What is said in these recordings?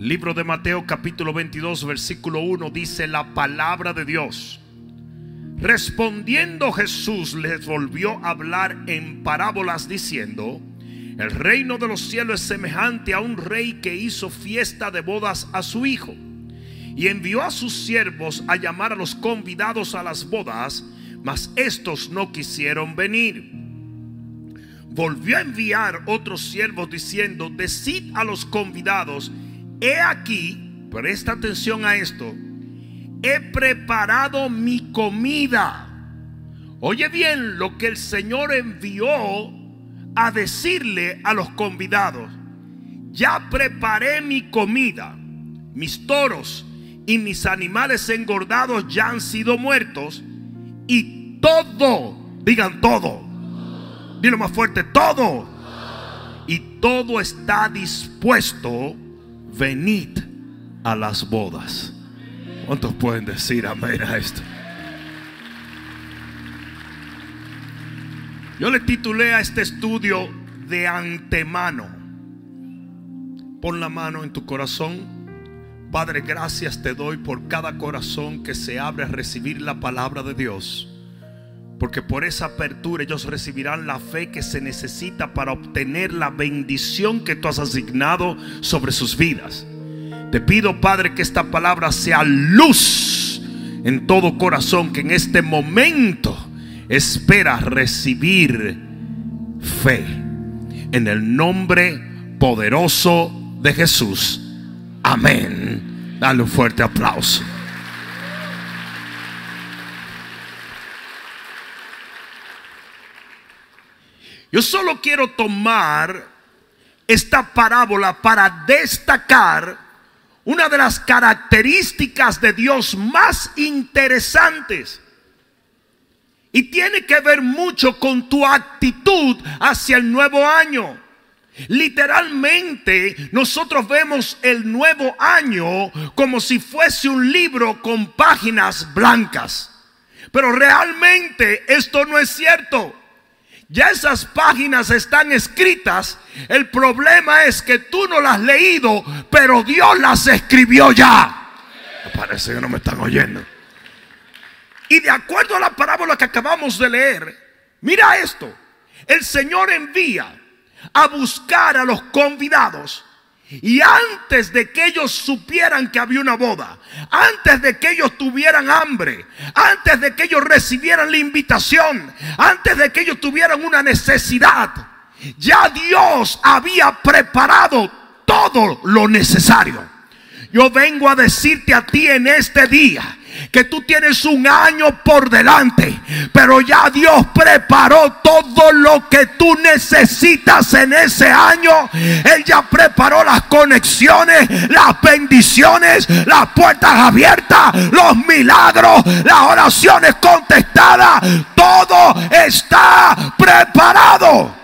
Libro de Mateo capítulo 22 versículo 1 dice la palabra de Dios. Respondiendo Jesús les volvió a hablar en parábolas diciendo, el reino de los cielos es semejante a un rey que hizo fiesta de bodas a su hijo y envió a sus siervos a llamar a los convidados a las bodas, mas estos no quisieron venir. Volvió a enviar otros siervos diciendo, decid a los convidados, he aquí, presta atención a esto, he preparado mi comida. Oye bien lo que el Señor envió a decirle a los convidados, ya preparé mi comida, mis toros y mis animales engordados ya han sido muertos. Y todo, digan todo, dilo más fuerte, todo, y todo está dispuesto, venid a las bodas. ¿Cuántos pueden decir amén a esto? Yo le titulé a este estudio de antemano. Pon la mano en tu corazón. Padre, gracias te doy por cada corazón que se abre a recibir la palabra de Dios. Porque por esa apertura ellos recibirán la fe que se necesita para obtener la bendición que tú has asignado sobre sus vidas. Te pido, Padre, que esta palabra sea luz en todo corazón que en este momento espera recibir fe. En el nombre poderoso de Jesús. Amén. Dale un fuerte aplauso. Yo solo quiero tomar esta parábola para destacar una de las características de Dios más interesantes. Y tiene que ver mucho con tu actitud hacia el nuevo año. Literalmente nosotros vemos el nuevo año como si fuese un libro con páginas blancas. Pero realmente esto no es cierto. Ya esas páginas están escritas. El problema es que tú no las has leído, pero Dios las escribió ya. parece que no me están oyendo. Y de acuerdo a la parábola que acabamos de leer, mira esto. El Señor envía a buscar a los convidados y antes de que ellos supieran que había una boda, antes de que ellos tuvieran hambre, antes de que ellos recibieran la invitación, antes de que ellos tuvieran una necesidad, ya Dios había preparado todo lo necesario. Yo vengo a decirte a ti en este día que tú tienes un año por delante, pero ya Dios preparó todo lo que tú necesitas en ese año. Él ya preparó las conexiones, las bendiciones, las puertas abiertas, los milagros, las oraciones contestadas. Todo está preparado.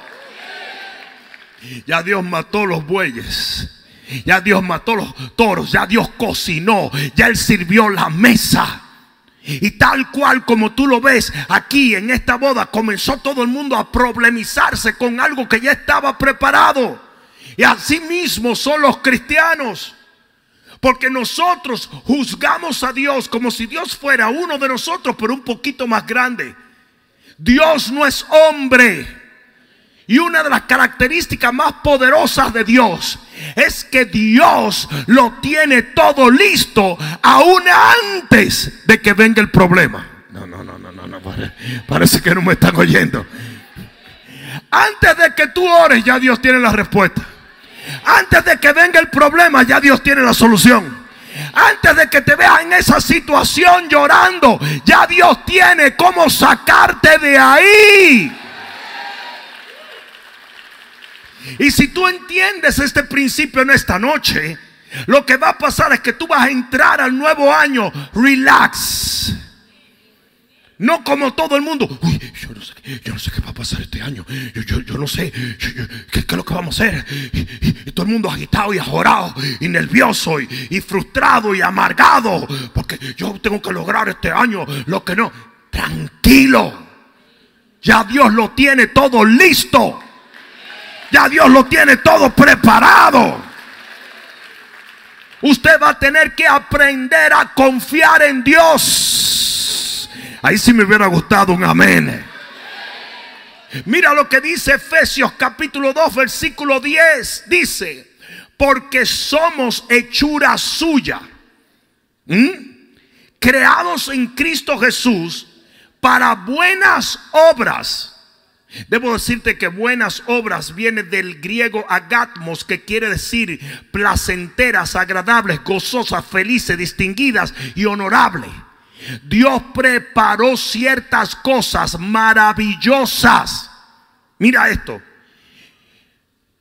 Ya Dios mató los bueyes. Ya Dios mató los toros, ya Dios cocinó, ya Él sirvió la mesa. Y tal cual como tú lo ves aquí en esta boda, comenzó todo el mundo a problemizarse con algo que ya estaba preparado. Y así mismo son los cristianos. Porque nosotros juzgamos a Dios como si Dios fuera uno de nosotros, pero un poquito más grande. Dios no es hombre. Y una de las características más poderosas de Dios es que Dios lo tiene todo listo aún antes de que venga el problema. No, no, no, no, no, no. Parece que no me están oyendo. Antes de que tú ores, ya Dios tiene la respuesta. Antes de que venga el problema, ya Dios tiene la solución. Antes de que te veas en esa situación llorando, ya Dios tiene cómo sacarte de ahí. Y si tú entiendes este principio en esta noche, lo que va a pasar es que tú vas a entrar al nuevo año relax. No como todo el mundo. yo, no sé, qué va a pasar este año. Yo, no sé qué, es lo que vamos a hacer. Y, todo el mundo agitado y ajorado y nervioso y frustrado y amargado. Porque yo tengo que lograr este año lo que no. Tranquilo. Ya Dios lo tiene todo listo. Ya Dios lo tiene todo preparado. Usted va a tener que aprender a confiar en Dios. Ahí sí me hubiera gustado un amén. Mira lo que dice Efesios capítulo 2 versículo 10. Dice, porque somos hechura suya. Creados en Cristo Jesús para buenas obras Debo decirte que buenas obras viene del griego agatmos, que quiere decir placenteras, agradables, gozosas, felices, distinguidas y honorables. Dios preparó ciertas cosas maravillosas. Mira esto.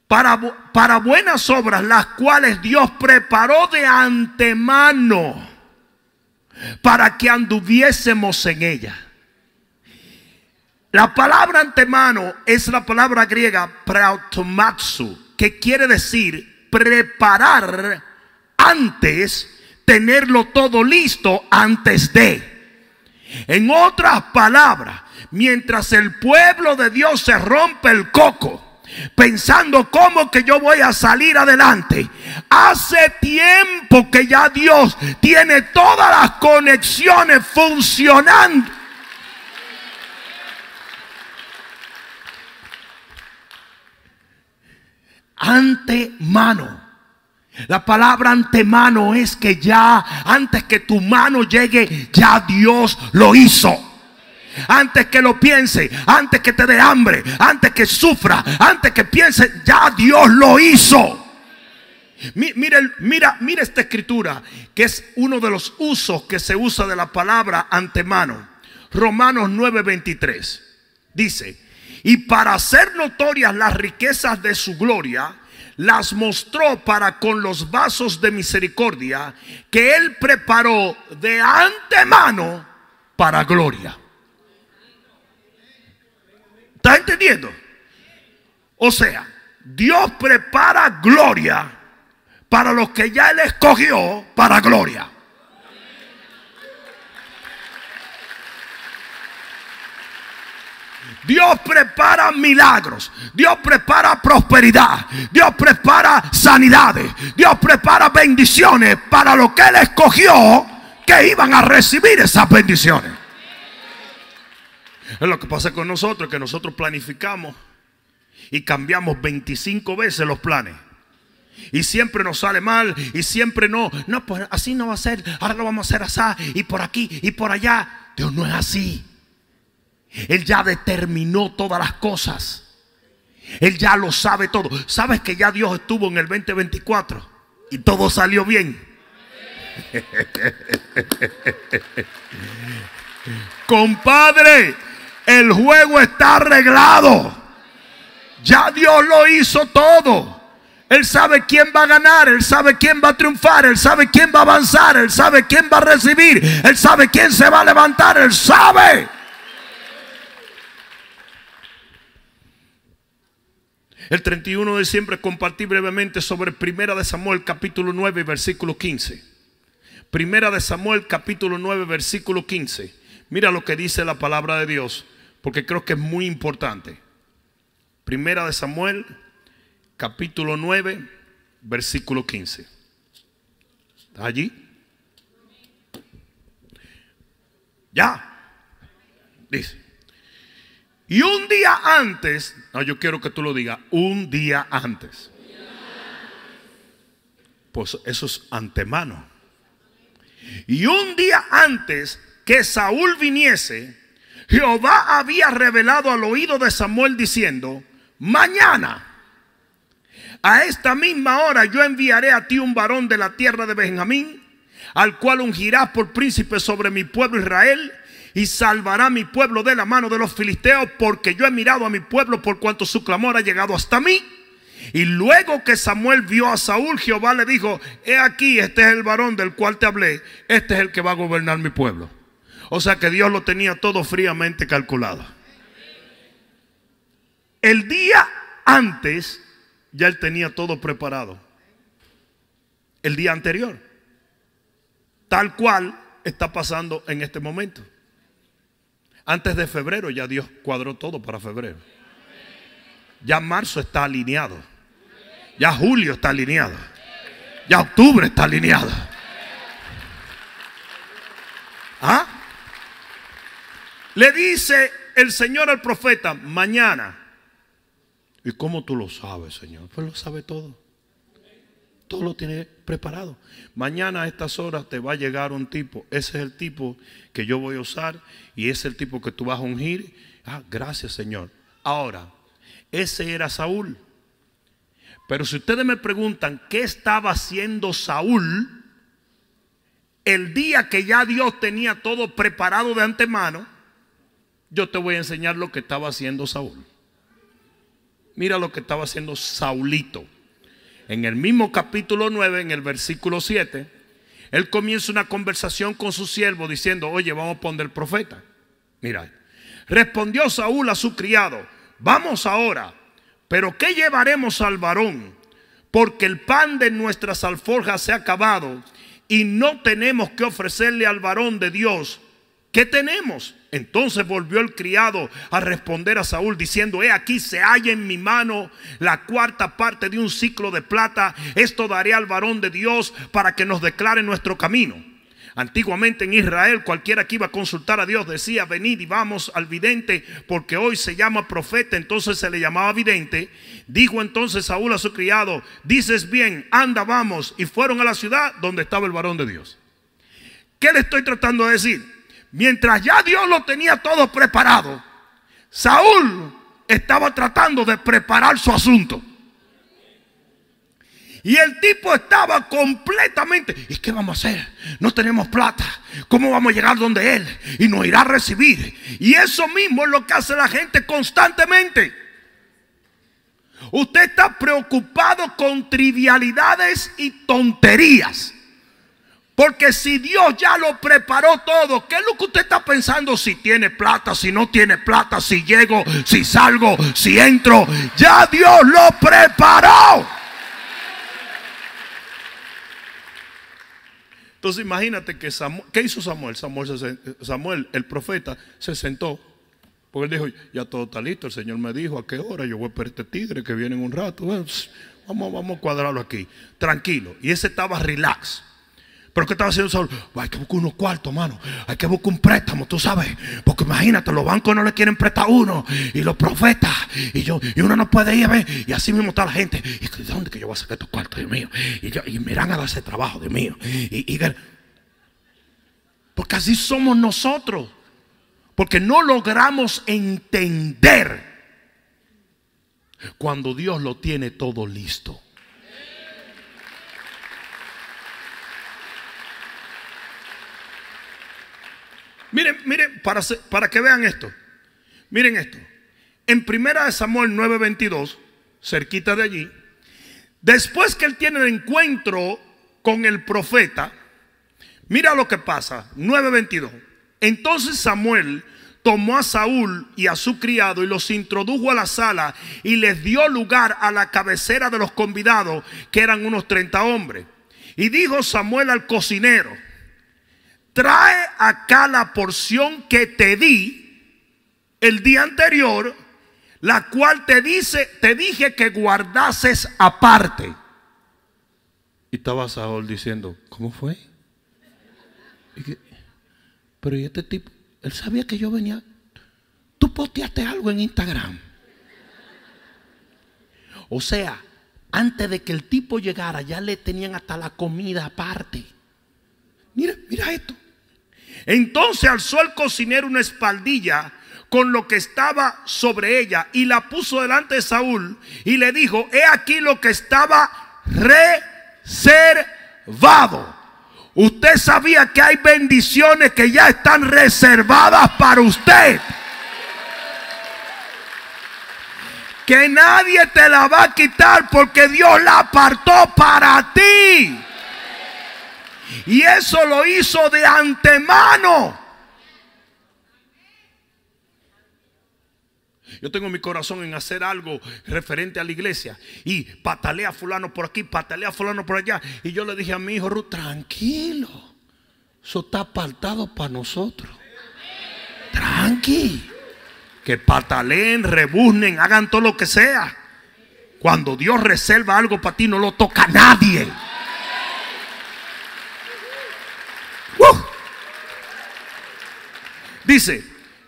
Para, para buenas obras, las cuales Dios preparó de antemano para que anduviésemos en ellas. La palabra antemano es la palabra griega prautomatsu, que quiere decir preparar antes, tenerlo todo listo antes de. En otras palabras, mientras el pueblo de Dios se rompe el coco, pensando cómo que yo voy a salir adelante. Hace tiempo que ya Dios tiene todas las conexiones funcionando antemano. La palabra antemano es que ya antes que tu mano llegue, ya Dios lo hizo. Antes que lo piense, antes que te dé hambre, antes que sufra, antes que piense, ya Dios lo hizo. Mira, mira, mira esta escritura, que es uno de los usos que se usa de la palabra antemano. Romanos 9:23 dice, y para hacer notorias las riquezas de su gloria, las mostró para con los vasos de misericordia que él preparó de antemano para gloria. ¿Está entendiendo? O sea, Dios prepara gloria para los que ya él escogió para gloria. Dios prepara milagros. Dios prepara prosperidad. Dios prepara sanidades. Dios prepara bendiciones para lo que Él escogió que iban a recibir esas bendiciones. Es lo que pasa con nosotros, que nosotros planificamos y cambiamos 25 veces los planes. Y siempre nos sale mal y siempre no. No, pues así no va a ser. Ahora lo vamos a hacer así y por aquí y por allá. Dios no es así. Él ya determinó todas las cosas. Él ya lo sabe todo. ¿Sabes que ya Dios estuvo en el 2024 y todo salió bien? Compadre, el juego está arreglado. Ya Dios lo hizo todo. Él sabe quién va a ganar, Él sabe quién va a triunfar, Él sabe quién va a avanzar, Él sabe quién va a recibir, Él sabe quién se va a levantar, Él sabe. El 31 de diciembre compartí brevemente sobre Primera de Samuel capítulo 9 versículo 15. Primera de Samuel capítulo 9 versículo 15. Mira lo que dice la palabra de Dios, porque creo que es muy importante. Primera de Samuel capítulo 9 versículo 15. ¿Está allí? Ya. Dice. Y un día antes, no, yo quiero que tú lo digas, un día antes. Pues eso es antemano. Y un día antes que Saúl viniese, Jehová había revelado al oído de Samuel diciendo, mañana, a esta misma hora yo enviaré a ti un varón de la tierra de Benjamín, al cual ungirás por príncipe sobre mi pueblo Israel y salvará a mi pueblo de la mano de los filisteos, porque yo he mirado a mi pueblo por cuanto su clamor ha llegado hasta mí. Y luego que Samuel vio a Saúl, Jehová le dijo, he aquí, este es el varón del cual te hablé, este es el que va a gobernar mi pueblo. O sea que Dios lo tenía todo fríamente calculado. El día antes ya él tenía todo preparado. El día anterior. Tal cual está pasando en este momento. Antes de febrero ya Dios cuadró todo para febrero. Ya marzo está alineado. Ya julio está alineado. Ya octubre está alineado. ¿Ah? Le dice el Señor al profeta, mañana. ¿Y cómo tú lo sabes, Señor? Pues lo sabe todo. Todo lo tiene preparado. Mañana a estas horas te va a llegar un tipo. Ese es el tipo que yo voy a usar y ese es el tipo que tú vas a ungir. Ah, gracias, Señor. Ahora, ese era Saúl. Pero si ustedes me preguntan qué estaba haciendo Saúl el día que ya Dios tenía todo preparado de antemano, yo te voy a enseñar lo que estaba haciendo Saúl. Mira lo que estaba haciendo Saulito. En el mismo capítulo 9, en el versículo 7, él comienza una conversación con su siervo diciendo, oye, vamos a poner profeta. Mira, respondió Saúl a su criado, vamos ahora, pero ¿qué llevaremos al varón? Porque el pan de nuestras alforjas se ha acabado y no tenemos que ofrecerle al varón de Dios. ¿Qué tenemos? Entonces volvió el criado a responder a Saúl diciendo, he aquí se halla en mi mano la cuarta parte de un ciclo de plata, esto daré al varón de Dios para que nos declare nuestro camino. Antiguamente en Israel cualquiera que iba a consultar a Dios decía, venid y vamos al vidente, porque hoy se llama profeta, entonces se le llamaba vidente. Dijo entonces Saúl a su criado, dices bien, anda, vamos. Y fueron a la ciudad donde estaba el varón de Dios. ¿Qué le estoy tratando de decir? Mientras ya Dios lo tenía todo preparado, Saúl estaba tratando de preparar su asunto. Y el tipo estaba completamente, ¿y qué vamos a hacer? No tenemos plata. ¿Cómo vamos a llegar donde Él? Y nos irá a recibir. Y eso mismo es lo que hace la gente constantemente. Usted está preocupado con trivialidades y tonterías. Porque si Dios ya lo preparó todo, ¿qué es lo que usted está pensando? Si tiene plata, si no tiene plata, si llego, si salgo, si entro. Ya Dios lo preparó. Entonces imagínate que ¿qué hizo Samuel? Samuel, el profeta, se sentó. Porque él dijo, ya todo está listo, el Señor me dijo a qué hora, yo voy a este tigre que viene en un rato. Vamos, vamos a cuadrarlo aquí. Tranquilo. Y ese estaba relax. Pero ¿qué estaba haciendo Saúl? Hay que buscar unos cuartos, mano. Hay que buscar un préstamo, tú sabes. Porque imagínate, los bancos no le quieren prestar uno. Y los profetas. Y yo, y uno no puede ir a ver. Y así mismo está la gente. ¿Y de dónde que yo voy a sacar estos cuartos, Dios mío? Y, yo, a ese trabajo, Dios mío. Y, porque así somos nosotros. Porque no logramos entender cuando Dios lo tiene todo listo. Miren, miren, para, para que vean esto. Miren esto. En primera de Samuel 9:22, cerquita de allí, después que él tiene el encuentro con el profeta, mira lo que pasa, 9:22. Entonces Samuel tomó a Saúl y a su criado y los introdujo a la sala y les dio lugar a la cabecera de los convidados, que eran unos 30 hombres. Y dijo Samuel al cocinero, trae acá la porción que te di el día anterior, la cual te dice, te dije que guardases aparte. Y estaba Saúl diciendo, ¿cómo fue? pero este tipo, él sabía que yo venía. Tú posteaste algo en Instagram. O sea, antes de que el tipo llegara, ya le tenían hasta la comida aparte. Mira, mira esto. Entonces alzó el cocinero una espaldilla con lo que estaba sobre ella y la puso delante de Saúl y le dijo, he aquí lo que estaba reservado. Usted sabía que hay bendiciones que ya están reservadas para usted. Que nadie te la va a quitar porque Dios la apartó para ti. Y eso lo hizo de antemano. Yo tengo mi corazón en hacer algo referente a la iglesia. Y patalea a fulano por aquí, patalea a fulano por allá. Y yo le dije a mi hijo Ruth, tranquilo. Eso está apartado para nosotros. Tranqui. Que pataleen, rebuznen, hagan todo lo que sea. Cuando Dios reserva algo para ti, no lo toca nadie. Dice,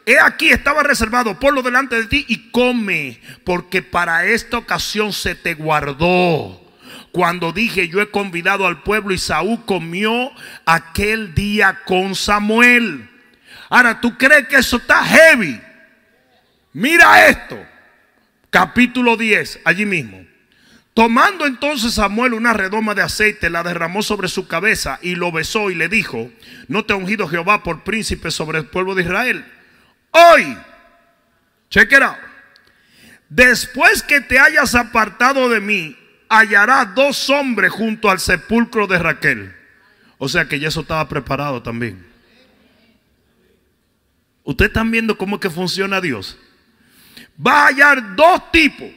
he aquí estaba reservado por lo delante de ti y come, porque para esta ocasión se te guardó. Cuando dije, yo he convidado al pueblo y Saúl comió aquel día con Samuel. Ahora, ¿tú crees que eso está heavy? Mira esto. Capítulo 10, allí mismo. Tomando entonces Samuel una redoma de aceite, la derramó sobre su cabeza y lo besó y le dijo, no te ha ungido Jehová por príncipe sobre el pueblo de Israel. Hoy, check it out, después que te hayas apartado de mí, hallará dos hombres junto al sepulcro de Raquel. O sea que ya eso estaba preparado también. Ustedes están viendo cómo que funciona Dios. Va a hallar dos tipos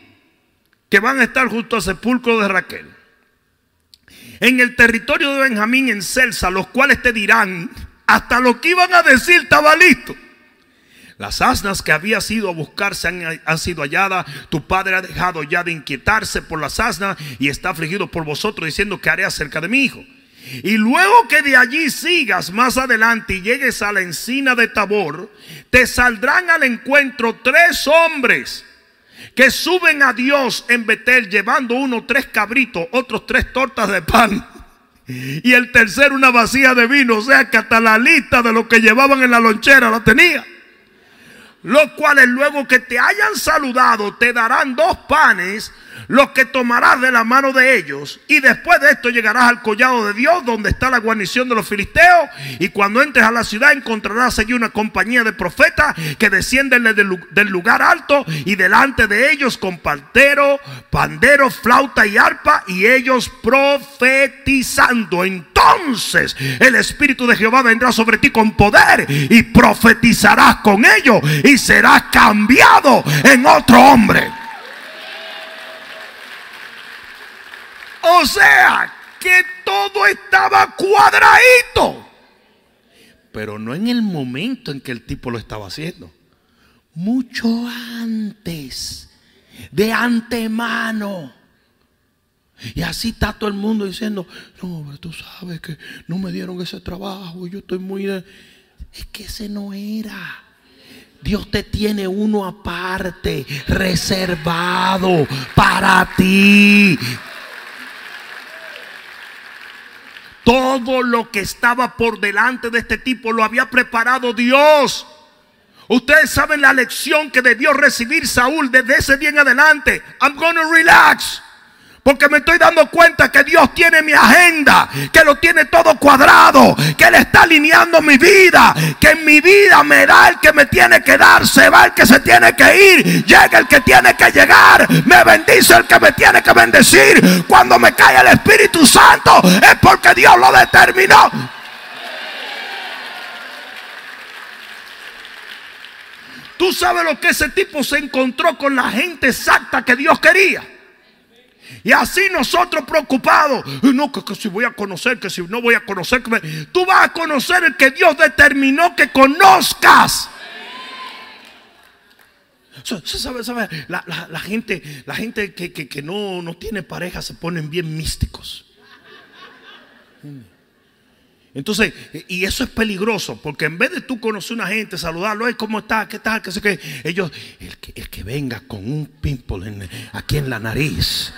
que van a estar junto al sepulcro de Raquel. En el territorio de Benjamín, en Celsa, los cuales te dirán, hasta lo que iban a decir estaba listo. Las asnas que había ido a buscarse han, han, sido halladas. Tu padre ha dejado ya de inquietarse por las asnas y está afligido por vosotros diciendo que haré acerca de mi hijo. Y luego que de allí sigas más adelante y llegues a la encina de Tabor, te saldrán al encuentro tres hombres que suben a Dios en Betel llevando uno tres cabritos, otros tres tortas de pan y el tercero una vacía de vino. O sea que hasta la lista de lo que llevaban en la lonchera la tenía. Los cuales luego que te hayan saludado te darán dos panes lo que tomarás de la mano de ellos. Y después de esto llegarás al collado de Dios, donde está la guarnición de los filisteos. Y cuando entres a la ciudad encontrarás allí una compañía de profetas que descienden del lugar alto y delante de ellos con paltero, pandero, flauta y arpa. Y ellos profetizando. Entonces el Espíritu de Jehová vendrá sobre ti con poder y profetizarás con ellos y serás cambiado en otro hombre. O sea, que todo estaba cuadradito. Pero no en el momento en que el tipo lo estaba haciendo. Mucho antes. De antemano. Y así está todo el mundo diciendo, no, pero tú sabes que no me dieron ese trabajo. Yo estoy muy... Es que ese no era. Dios te tiene uno aparte, reservado para ti. Todo lo que estaba por delante de este tipo lo había preparado Dios. Ustedes saben la lección que debió recibir Saúl desde ese día en adelante. I'm gonna relax. Porque me estoy dando cuenta que Dios tiene mi agenda, que lo tiene todo cuadrado, que Él está alineando mi vida, que en mi vida me da el que me tiene que dar, se va el que se tiene que ir, llega el que tiene que llegar, me bendice el que me tiene que bendecir. Cuando me cae el Espíritu Santo es porque Dios lo determinó. Tú sabes lo que ese tipo se encontró con la gente exacta que Dios quería. Y así nosotros preocupados. No, que, si voy a conocer, que si no voy a conocer. tú vas a conocer el que Dios determinó que conozcas. ¿Sabe? La, gente, la gente que, que, no, no tiene pareja se ponen bien místicos. Entonces, y eso es peligroso, porque en vez de tú conocer a una gente, saludarlo, ¿cómo está? ¿Qué tal? ¿Qué sé qué? Ellos, el que, el que venga con un pimple aquí en la nariz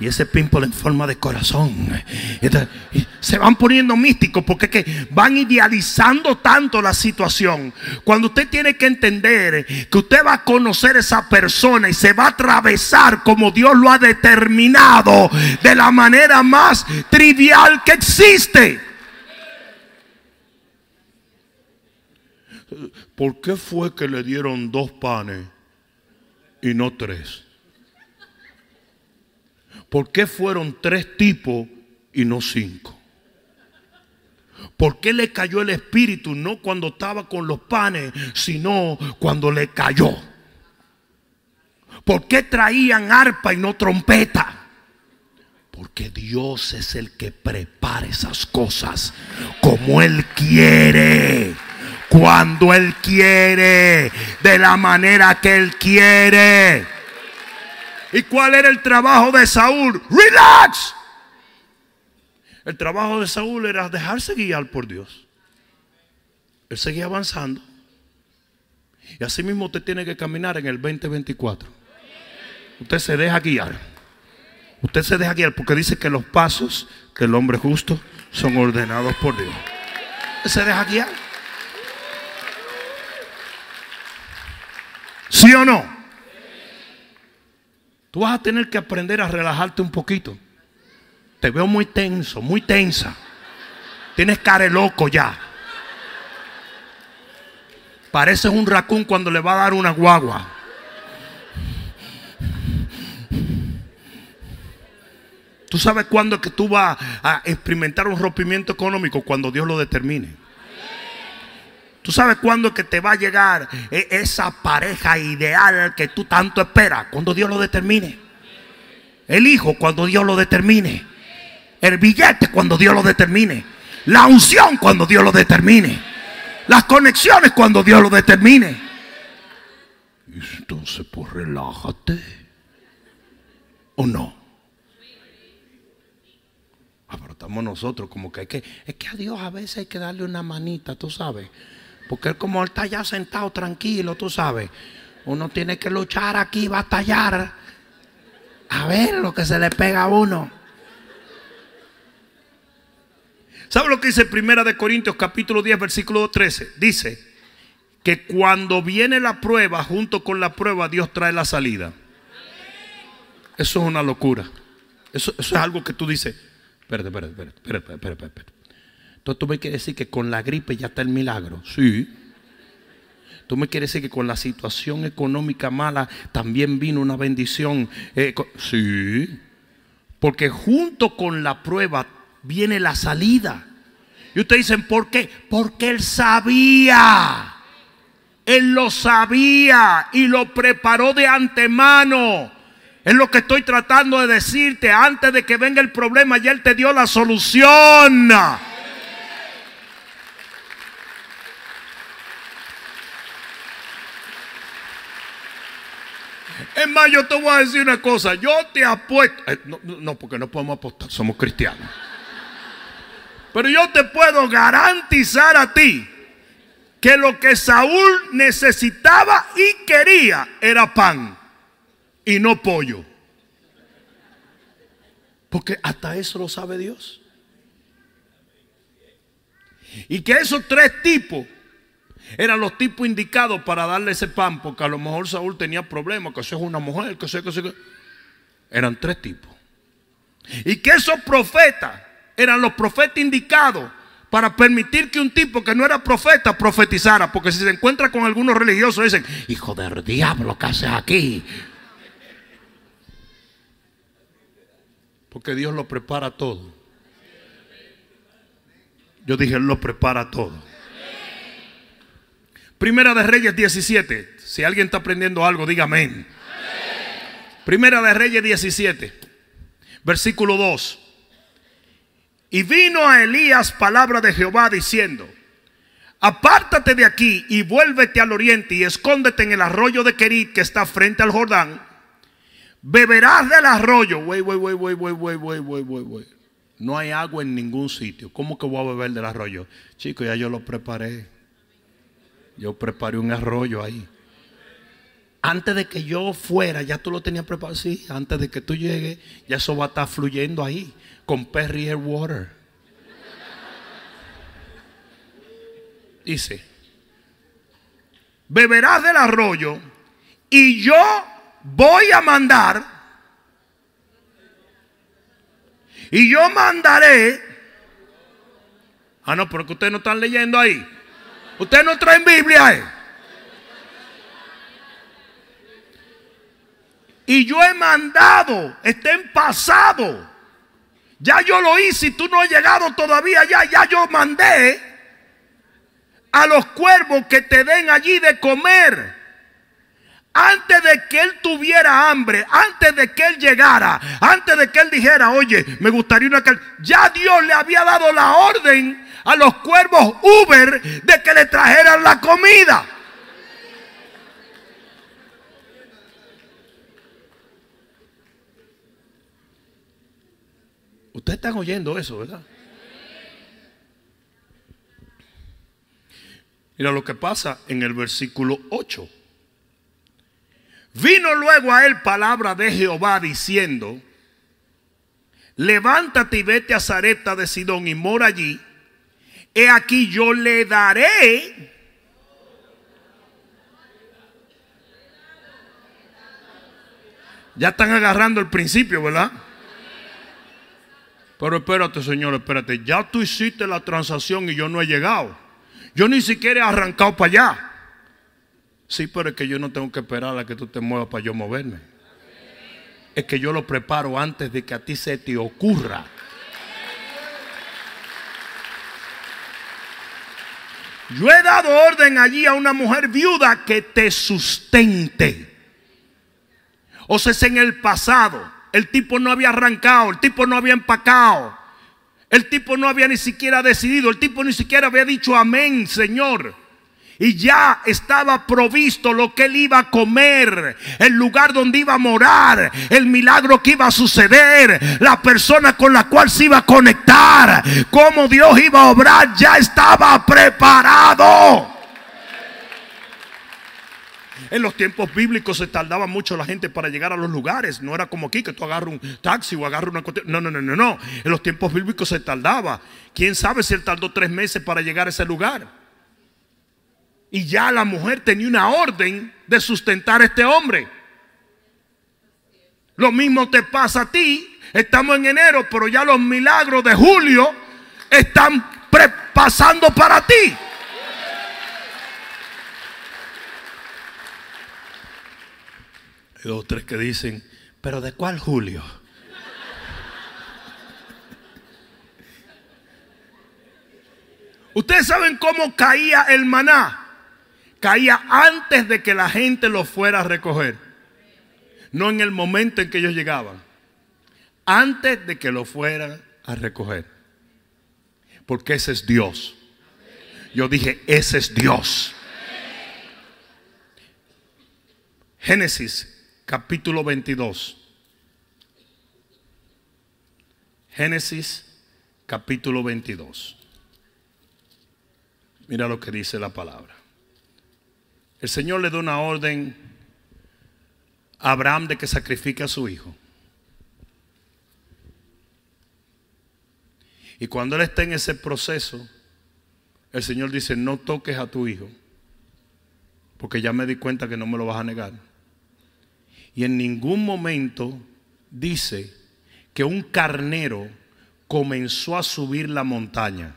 y ese pimple en forma de corazón, se van poniendo místicos porque que van idealizando tanto la situación. Cuando usted tiene que entender que usted va a conocer a esa persona y se va a atravesar como Dios lo ha determinado de la manera más trivial que existe. ¿Por qué fue que le dieron dos panes y no tres? ¿Por qué fueron tres tipos y no cinco? ¿Por qué le cayó el espíritu no cuando estaba con los panes, sino cuando le cayó? ¿Por qué traían arpa y no trompeta? Porque Dios es el que prepara esas cosas como Él quiere cuando Él quiere, de la manera que Él quiere. ¿Y cuál era el trabajo de Saúl? Relax. El trabajo de Saúl era dejarse guiar por Dios. Él seguía avanzando. Y así mismo usted tiene que caminar en el 2024. Usted se deja guiar. Usted se deja guiar porque dice que los pasos del hombre justo son ordenados por Dios. Se deja guiar. ¿Sí o no? Tú vas a tener que aprender a relajarte un poquito. Te veo muy tenso, muy tensa. Tienes cara loco ya. Pareces un racún cuando le va a dar una guagua. Tú sabes cuándo es que tú vas a experimentar un rompimiento económico cuando Dios lo determine. Tú sabes cuándo es que te va a llegar e-, esa pareja ideal que tú tanto esperas, cuando Dios lo determine. El hijo cuando Dios lo determine. El billete cuando Dios lo determine. La unción cuando Dios lo determine. Las conexiones cuando Dios lo determine. Entonces, pues relájate. ¿O no? Ah, pero estamos nosotros como que hay que, es que a Dios a veces hay que darle una manita, tú sabes. Porque él como él está ya sentado tranquilo, tú sabes. Uno tiene que luchar aquí, batallar. A ver lo que se le pega a uno. ¿Sabe lo que dice Primera de Corintios capítulo 10 versículo 13? Dice que cuando viene la prueba, junto con la prueba, Dios trae la salida. Eso es una locura. Eso, es algo que tú dices, espérate, espérate, espérate, espérate, espérate, espérate. Entonces tú me quieres decir que con la gripe ya está el milagro. Sí. Tú me quieres decir que con la situación económica mala también vino una bendición. Eh, sí. Porque junto con la prueba viene la salida. Y ustedes dicen, ¿por qué? Porque Él sabía. Él lo sabía y lo preparó de antemano. Es lo que estoy tratando de decirte. Antes de que venga el problema, ya Él te dio la solución. Es más, yo te voy a decir una cosa. Yo te apuesto. Eh, no, no, porque no podemos apostar. Somos cristianos. Pero yo te puedo garantizar a ti que lo que Saúl necesitaba y quería era pan y no pollo. Porque hasta eso lo sabe Dios. Y que esos tres tipos eran los tipos indicados para darle ese pan, porque a lo mejor Saúl tenía problemas, que eso es una mujer, que sé, que sé, que... Eran tres tipos. Y que esos profetas eran los profetas indicados para permitir que un tipo que no era profeta profetizara. Porque si se encuentra con algunos religiosos dicen, hijo del diablo, ¿qué haces aquí? Porque Dios lo prepara todo. Yo dije, Él lo prepara todo. Primera de Reyes 17. Si alguien está aprendiendo algo, diga amén. Primera de Reyes 17. Versículo 2. Y vino a Elías palabra de Jehová diciendo, apártate de aquí y vuélvete al oriente y escóndete en el arroyo de Kerit que está frente al Jordán. Beberás del arroyo. No hay agua en ningún sitio. ¿Cómo que voy a beber del arroyo? Chicos, ya yo lo preparé. Yo preparé un arroyo ahí. Antes de que yo fuera, ya tú lo tenías preparado. Sí, antes de que tú llegues, ya eso va a estar fluyendo ahí con Perrier Water. Dice, beberás del arroyo y yo voy a mandar y yo mandaré. Ah, no, porque ustedes no están leyendo ahí. Ustedes no traen Biblia. Eh. Y yo he mandado, está en pasado ya yo lo hice y tú no has llegado todavía ya. Ya yo mandé a los cuervos que te den allí de comer. Antes de que él tuviera hambre, antes de que él llegara, antes de que él dijera, oye, me gustaría una... Ya Dios le había dado la orden a los cuervos Uber de que le trajeran la comida. Ustedes están oyendo eso, ¿verdad? Mira lo que pasa en el versículo 8. Vino luego a él palabra de Jehová diciendo, levántate y vete a Zareta de Sidón y mora allí. He aquí yo le daré Ya están agarrando el principio, ¿verdad? Pero espérate, Señor, espérate. Ya tú hiciste la transacción y yo no he llegado. Yo ni siquiera he arrancado para allá. Sí, pero es que yo no tengo que esperar a que tú te muevas para yo moverme. Es que yo lo preparo antes de que a ti se te ocurra. Yo he dado orden allí a una mujer viuda que te sustente. O sea, es en el pasado. El tipo no había arrancado, el tipo no había empacado. El tipo no había ni siquiera decidido, el tipo ni siquiera había dicho amén, Señor. Y ya estaba provisto lo que él iba a comer, el lugar donde iba a morar, el milagro que iba a suceder, la persona con la cual se iba a conectar, cómo Dios iba a obrar, ya estaba preparado. En los tiempos bíblicos se tardaba mucho la gente para llegar a los lugares. No era como aquí que tú agarras un taxi o agarras una... No, no, no, no, no. En los tiempos bíblicos se tardaba. ¿Quién sabe si él tardó tres meses para llegar a ese lugar? Y ya la mujer tenía una orden de sustentar a este hombre. Lo mismo te pasa a ti. Estamos en enero, pero ya los milagros de julio están pasando para ti. Hay dos o tres que dicen, pero ¿de cuál Julio? Ustedes saben cómo caía el maná. Caía antes de que la gente lo fuera a recoger. No en el momento en que ellos llegaban. Antes de que lo fueran a recoger. Porque ese es Dios. Yo dije, ese es Dios. Génesis capítulo 22. Génesis capítulo 22. Mira lo que dice la palabra. El Señor le da una orden a Abraham de que sacrifique a su hijo. Y cuando él está en ese proceso, el Señor dice, no toques a tu hijo, porque ya me di cuenta que no me lo vas a negar. Y en ningún momento dice que un carnero comenzó a subir la montaña.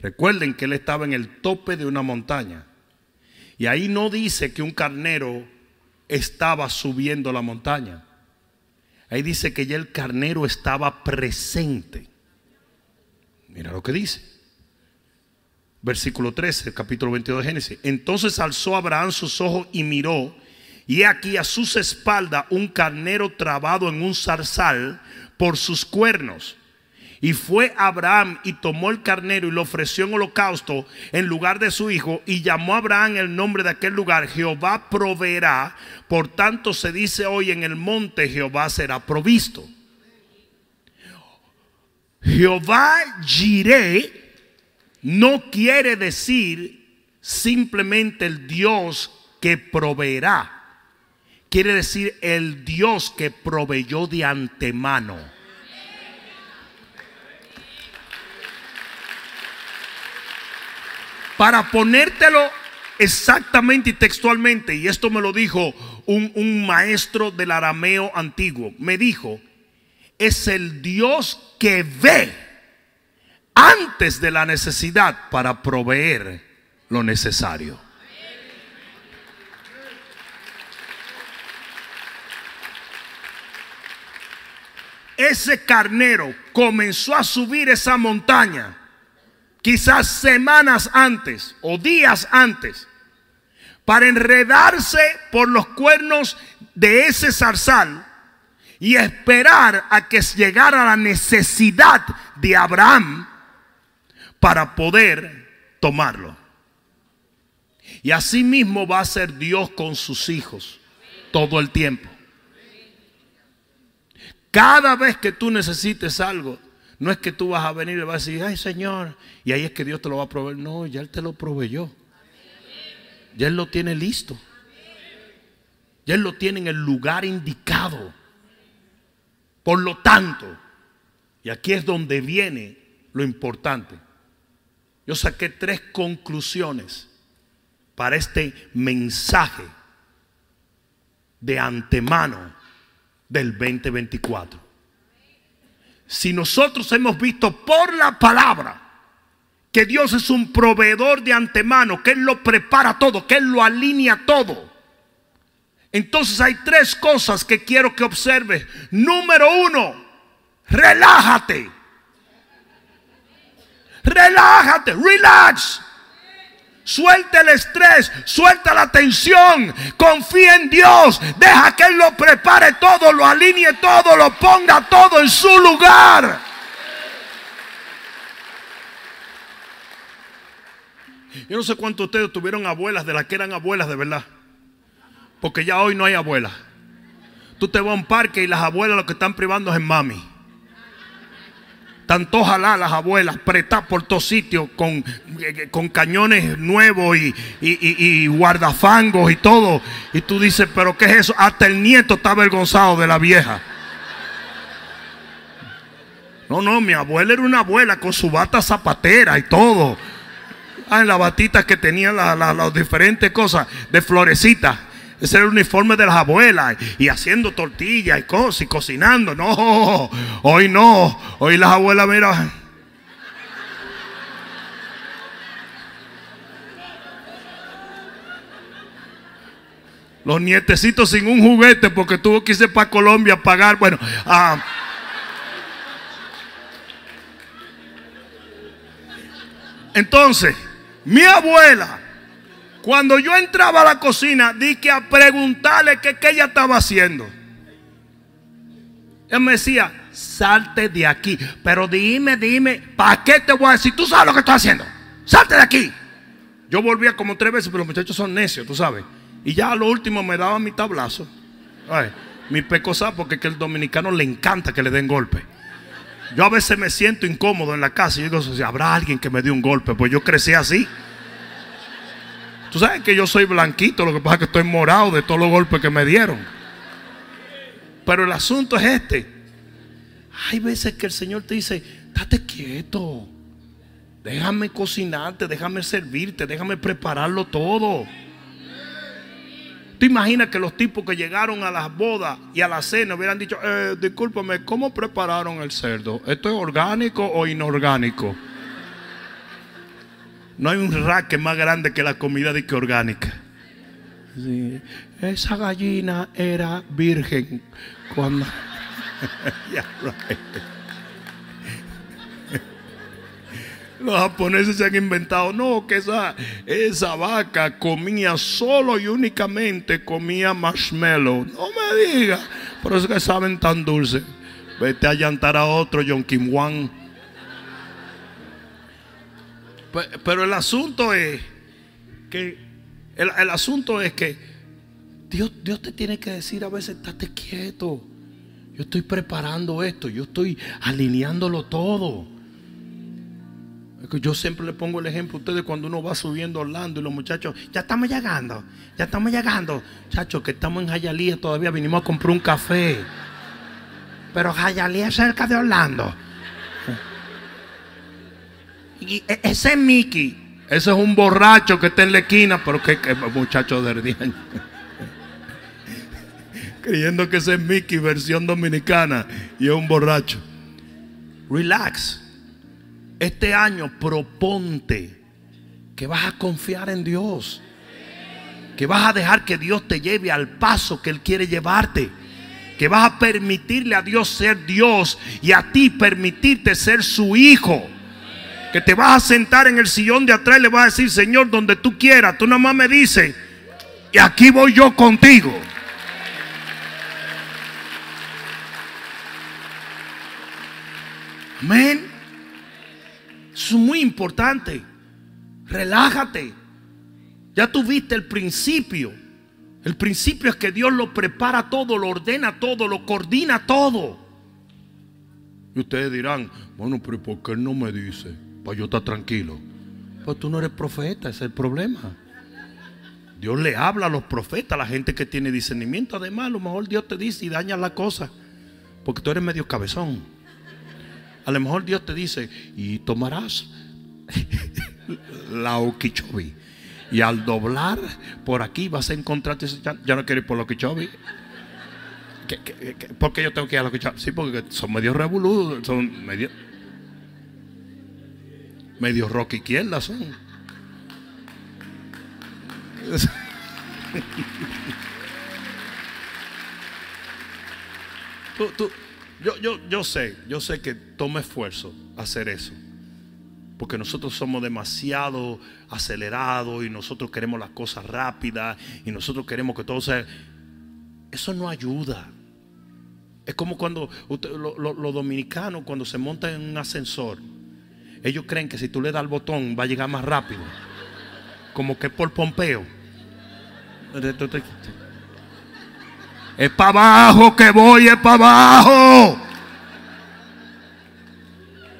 Recuerden que él estaba en el tope de una montaña. Y ahí no dice que un carnero estaba subiendo la montaña. Ahí dice que ya el carnero estaba presente. Mira lo que dice. Versículo 13, capítulo 22 de Génesis. Entonces alzó Abraham sus ojos y miró y aquí a sus espaldas un carnero trabado en un zarzal por sus cuernos. Y fue Abraham y tomó el carnero y lo ofreció en holocausto en lugar de su hijo y llamó a Abraham el nombre de aquel lugar. Jehová proveerá. Por tanto se dice hoy en el monte Jehová será provisto. Jehová Jireh no quiere decir simplemente el Dios que proveerá quiere decir el Dios que proveyó de antemano. Para ponértelo exactamente y textualmente, y esto me lo dijo un, maestro del arameo antiguo, me dijo, es el Dios que ve antes de la necesidad para proveer lo necesario. ese carnero comenzó a subir esa montaña, quizás semanas antes o días antes, para enredarse por los cuernos de ese zarzal y esperar a que llegara la necesidad de Abraham para poder tomarlo. Y así mismo va a ser Dios con sus hijos todo el tiempo. Cada vez que tú necesites algo, no es que tú vas a venir y vas a decir, ay Señor, y ahí es que Dios te lo va a proveer. No, ya Él te lo proveyó. Ya Él lo tiene listo. Ya Él lo tiene en el lugar indicado. Por lo tanto, y aquí es donde viene lo importante. Yo saqué tres conclusiones para este mensaje de antemano del 2024. Si nosotros hemos visto por la palabra que Dios es un proveedor de antemano, que Él lo prepara todo, que Él lo alinea todo. Entonces hay tres cosas que quiero que observes. Número uno, relájate. Relájate, relax. Suelta el estrés, suelta la tensión, confía en Dios, deja que Él lo prepare todo, lo alinee todo, lo ponga todo en su lugar. Yo no sé cuántos de ustedes tuvieron abuelas de las que eran abuelas de verdad. Porque ya hoy no hay abuelas. Tú te vas a un parque y las abuelas lo que están privando es en mami. Tanto ojalá las abuelas pretadas por todos sitios con, con cañones nuevos y, y, guardafangos y todo. Y tú dices, pero ¿qué es eso? Hasta el nieto está avergonzado de la vieja. No, no, mi abuela era una abuela con su bata zapatera y todo. Ah, en la batita que tenía las diferentes cosas de florecita. Ese era el uniforme de las abuelas. Y haciendo tortillas y cosas y cocinando. No, hoy no. Hoy las abuelas, mira. Los nietecitos sin un juguete porque tuvo que irse para Colombia a pagar. Bueno, entonces, mi abuela cuando yo entraba a la cocina, di que a preguntarle qué, ella estaba haciendo. Él me decía, salte de aquí. Pero dime, dime, ¿para qué te voy a decir? Tú sabes lo que estoy haciendo. Salte de aquí. Yo volvía como tres veces, pero los muchachos son necios, tú sabes. Y ya a lo último me daban mi tablazo. Ay, mi pecosa, porque que el dominicano le encanta que le den golpe. Yo a veces me siento incómodo en la casa y digo, habrá alguien que me dé un golpe, pues yo crecí así. Tú sabes que yo soy blanquito, lo que pasa es que estoy morado de todos los golpes que me dieron. Pero el asunto es este. Hay veces que el Señor te dice, date quieto. Déjame cocinarte, déjame servirte, déjame prepararlo todo. ¿Tú imaginas que los tipos que llegaron a las bodas y a la cena hubieran dicho, eh, discúlpame, ¿cómo prepararon el cerdo? ¿Esto es orgánico o inorgánico? No hay un raque más grande que la comida de que orgánica. Esa gallina era virgen cuando. Los japoneses se han inventado, no, que esa, esa vaca comía solo y únicamente comía marshmallow. No me diga, por eso que saben tan dulce. Vete a llantar a otro John Kim Wan. Pero el asunto es que el, asunto es que Dios, Dios te tiene que decir a veces, estate quieto. Yo estoy preparando esto, yo estoy alineándolo todo. Yo siempre le pongo el ejemplo a ustedes cuando uno va subiendo Orlando y los muchachos, ya estamos llegando, ya estamos llegando. Muchachos, que estamos en Jayalía todavía, vinimos a comprar un café. Pero Jayalía es cerca de Orlando. Y e, ese es Mickey. Ese es un borracho que está en la esquina, pero que, muchacho de años. Creyendo que ese es Mickey, versión dominicana, y es un borracho. Relax. Este año proponte que vas a confiar en Dios. Que vas a dejar que Dios te lleve al paso que Él quiere llevarte. Que vas a permitirle a Dios ser Dios y a ti permitirte ser su hijo que te vas a sentar en el sillón de atrás y le vas a decir, Señor, donde tú quieras. Tú nada más me dices, y aquí voy yo contigo. Amén. Eso es muy importante. Relájate. Ya tuviste el principio. El principio es que Dios lo prepara todo, lo ordena todo, lo coordina todo. Y ustedes dirán, bueno, pero ¿por qué no me dice? Pues yo estar tranquilo. Pues tú no eres profeta, ese es el problema. Dios le habla a los profetas, a la gente que tiene discernimiento. Además, a lo mejor Dios te dice y daña la cosa. Porque tú eres medio cabezón. A lo mejor Dios te dice, y tomarás la oquichobi. Y al doblar por aquí vas a encontrarte. Ya, no quiero ir por la oquichobi. por qué yo tengo que ir a la oquichobi? Sí, porque son medio revoludos. Son medio. Medio rock izquierda son. yo, yo, yo sé, yo sé que toma esfuerzo hacer eso. Porque nosotros somos demasiado acelerados y nosotros queremos las cosas rápidas y nosotros queremos que todo sea... Eso no ayuda. Es como cuando los dominicanos cuando se montan en un ascensor, ellos creen que si tú le das el botón va a llegar más rápido. Como que por Pompeo. Es para abajo que voy, es para abajo.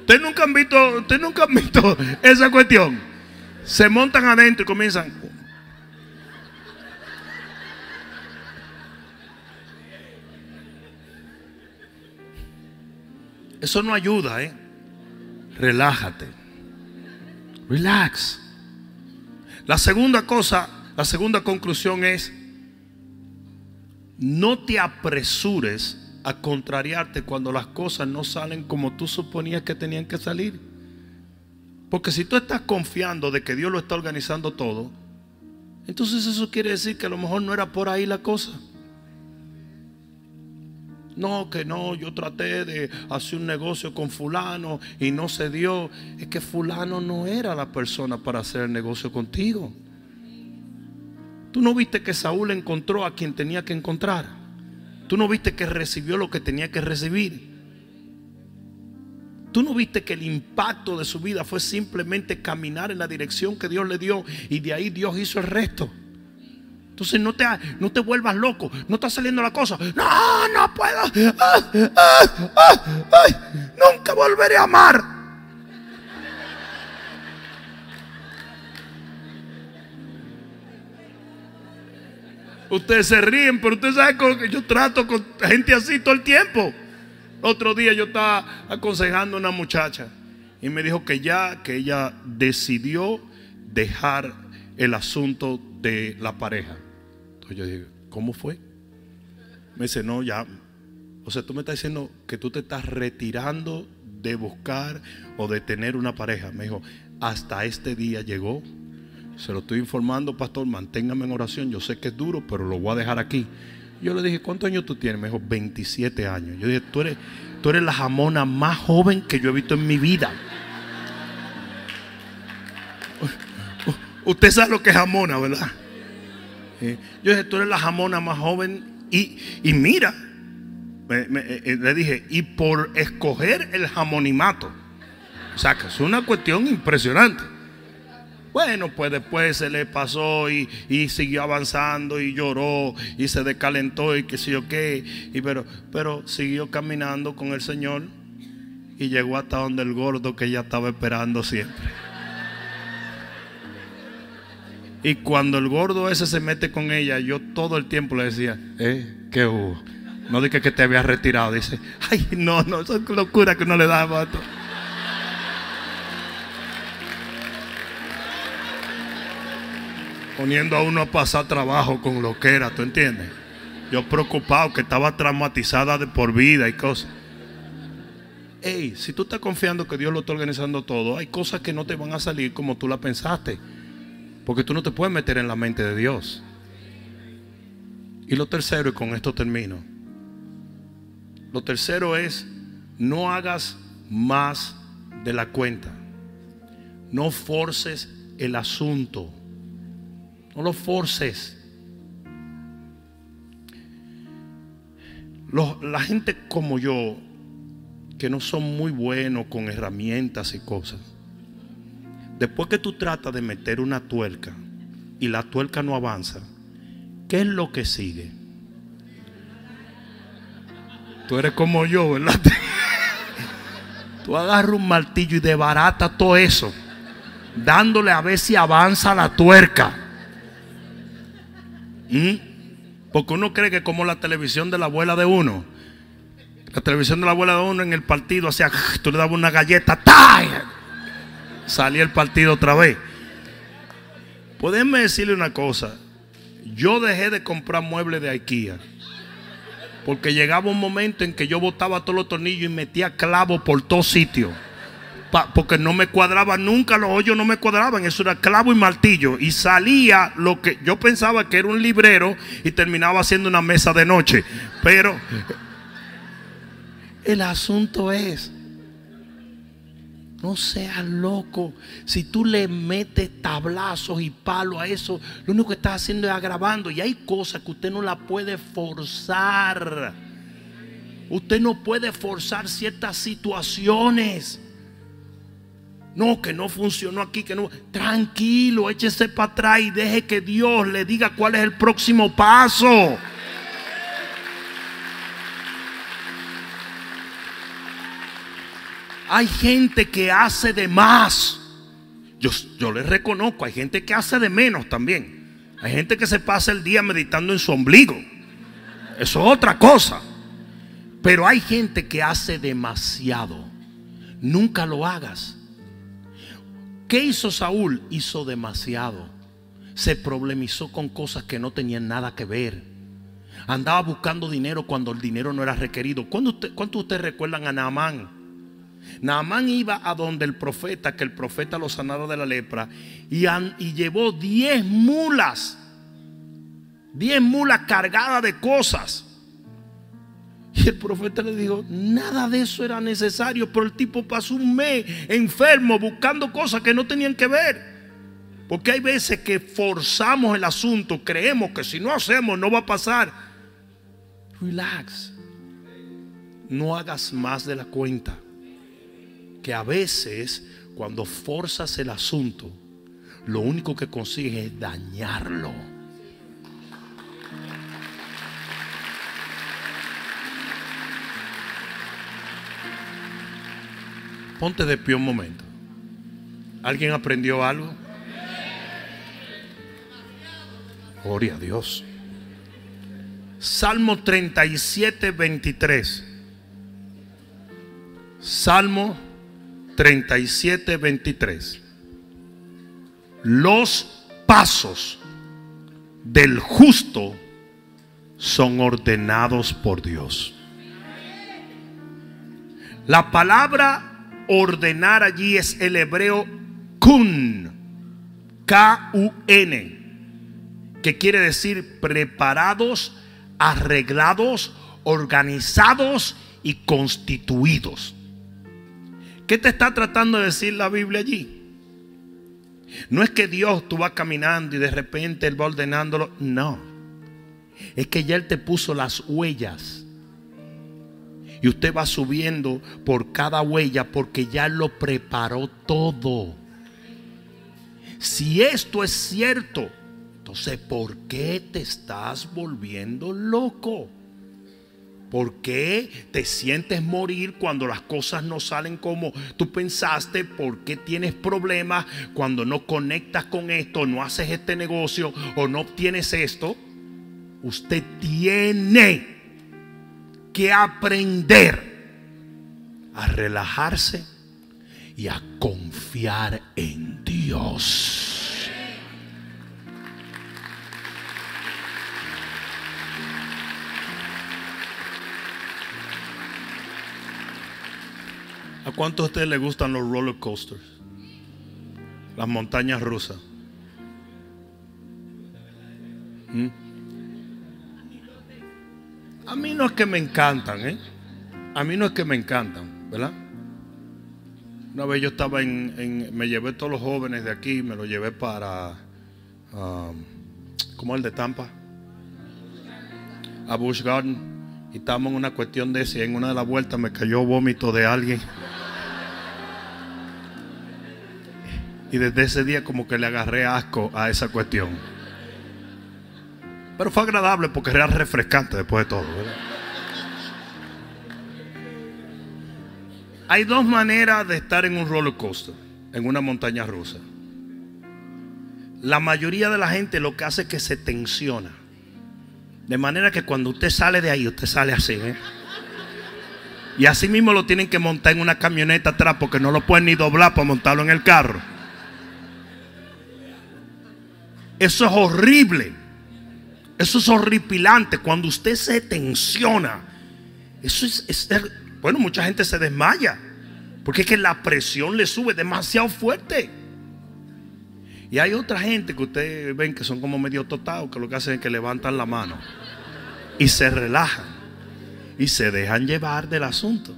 Ustedes nunca han visto, ustedes nunca han visto esa cuestión. Se montan adentro y comienzan. Eso no ayuda, ¿eh? Relájate. Relax. La segunda cosa la segunda conclusión es, no te apresures a contrariarte cuando las cosas no salen como tú suponías que tenían que salir. Porque si tú estás confiando de que Dios lo está organizando todo, entonces eso quiere decir que a lo mejor no era por ahí la cosa. No, que no, yo traté de hacer un negocio con fulano y no se dio. Es que fulano no era la persona para hacer el negocio contigo. Tú no viste que Saúl encontró a quien tenía que encontrar. Tú no viste que recibió lo que tenía que recibir. Tú no viste que el impacto de su vida fue simplemente caminar en la dirección que Dios le dio y de ahí Dios hizo el resto. Entonces no te, no te vuelvas loco, no está saliendo la cosa. No, no puedo. nunca volveré a amar. Ustedes se ríen, pero ustedes saben que yo trato con gente así todo el tiempo. Otro día yo estaba aconsejando a una muchacha y me dijo que ya, que ella decidió dejar el asunto de la pareja. Entonces yo dije, ¿cómo fue? Me dice, no, ya. O sea, tú me estás diciendo que tú te estás retirando de buscar o de tener una pareja. Me dijo, hasta este día llegó se lo estoy informando, pastor, manténgame en oración. Yo sé que es duro, pero lo voy a dejar aquí. Yo le dije, ¿cuántos años tú tienes? Me dijo, 27 años. Yo dije, tú eres, tú eres la jamona más joven que yo he visto en mi vida. Usted sabe lo que es jamona, ¿verdad? Yo dije, tú eres la jamona más joven. Y, mira, eh, le dije, y por escoger el jamonimato. O sea, que es una cuestión impresionante. Bueno, pues después se le pasó y, siguió avanzando y lloró y se descalentó y qué sé yo qué. Y pero, pero siguió caminando con el Señor y llegó hasta donde el gordo que ella estaba esperando siempre. Y cuando el gordo ese se mete con ella, yo todo el tiempo le decía, ¿eh? ¿Qué hubo? No dije que te había retirado. Dice, ay, no, no, eso es locura que no le da vato. poniendo a uno a pasar trabajo con lo que era, ¿tú entiendes? Yo preocupado que estaba traumatizada de por vida y cosas. Hey, si tú estás confiando que Dios lo está organizando todo, hay cosas que no te van a salir como tú la pensaste. Porque tú no te puedes meter en la mente de Dios. Y lo tercero, y con esto termino. Lo tercero es, no hagas más de la cuenta. No forces el asunto. No lo forces. la gente como yo, que no son muy buenos con herramientas y cosas, después que tú tratas de meter una tuerca y la tuerca no avanza, ¿qué es lo que sigue? Tú eres como yo, ¿verdad? Tú agarras un martillo y debarata todo eso, dándole a ver si avanza la tuerca. ¿Mm? Porque uno cree que como la televisión de la abuela de uno, la televisión de la abuela de uno en el partido hacía, tú le dabas una galleta, salía el partido otra vez. Pueden decirle una cosa, yo dejé de comprar muebles de IKEA. Porque llegaba un momento en que yo botaba todos los tornillos y metía clavos por todos sitios. porque no me cuadraba nunca, los hoyos no me cuadraban. Eso era clavo y martillo. Y salía lo que yo pensaba que era un librero y terminaba haciendo una mesa de noche. Pero el asunto es no seas loco. Si tú le metes tablazos y palos a eso, lo único que estás haciendo es agravando. Y hay cosas que usted no la puede forzar. Usted no puede forzar ciertas situaciones. No, que no funcionó aquí, que no. Tranquilo, échese para atrás y deje que Dios le diga cuál es el próximo paso. Hay gente que hace de más. Yo, yo les reconozco, hay gente que hace de menos también. Hay gente que se pasa el día meditando en su ombligo. Eso es otra cosa. Pero hay gente que hace demasiado. Nunca lo hagas. ¿Qué hizo Saúl? Hizo demasiado. Se problemizó con cosas que no tenían nada que ver. Andaba buscando dinero cuando el dinero no era requerido. ¿Cuántos de ustedes recuerdan a Naamán? Naamán iba a donde el profeta, que el profeta lo sanara de la lepra, y, y llevó 10 mulas, 10 mulas cargadas de cosas. Y el profeta le dijo, nada de eso era necesario, pero el tipo pasó un mes enfermo buscando cosas que no tenían que ver. Porque hay veces que forzamos el asunto, creemos que si no hacemos no va a pasar. Relax. No hagas más de la cuenta que a veces cuando forzas el asunto, lo único que consigues es dañarlo. Ponte de pie un momento. ¿Alguien aprendió algo? Gloria a Dios. Salmo 37, 23. Salmo 37, 23. Los pasos del justo son ordenados por Dios. La palabra ordenar allí es el hebreo kun, K-U-N, que quiere decir preparados, arreglados, organizados y constituidos. ¿Qué te está tratando de decir la Biblia allí? No es que Dios tú vas caminando y de repente Él va ordenándolo. No. Es que ya Él te puso las huellas. Y usted va subiendo por cada huella porque ya lo preparó todo. Si esto es cierto, entonces ¿por qué te estás volviendo loco? ¿Por qué te sientes morir cuando las cosas no salen como tú pensaste? ¿Por qué tienes problemas cuando no conectas con esto, no haces este negocio o no obtienes esto? Usted tiene que aprender a relajarse y a confiar en Dios. ¿A cuántos de ustedes les gustan los roller coasters? Las montañas rusas. ¿Mm? A mí no es que me encantan, ¿eh? A mí no es que me encantan, ¿verdad? Una vez yo estaba en, me llevé todos los jóvenes de aquí, me los llevé para, um, ¿cómo el de Tampa? A Bush Garden. Y estábamos en una cuestión de. Y en una de las vueltas me cayó vómito de alguien. Y desde ese día como que le agarré asco a esa cuestión. Pero fue agradable porque era refrescante después de todo. Hay dos maneras de estar en un roller coaster, en una montaña rusa. La mayoría de la gente lo que hace es que se tensiona. De manera que cuando usted sale de ahí, usted sale así. ¿eh? Y así mismo lo tienen que montar en una camioneta atrás porque no lo pueden ni doblar para montarlo en el carro. Eso es horrible. Eso es horripilante. Cuando usted se tensiona, eso es, bueno, mucha gente se desmaya. Porque es que la presión le sube demasiado fuerte. Y hay otra gente que ustedes ven que son como medio totados, que lo que hacen es que levantan la mano y se relajan y se dejan llevar del asunto.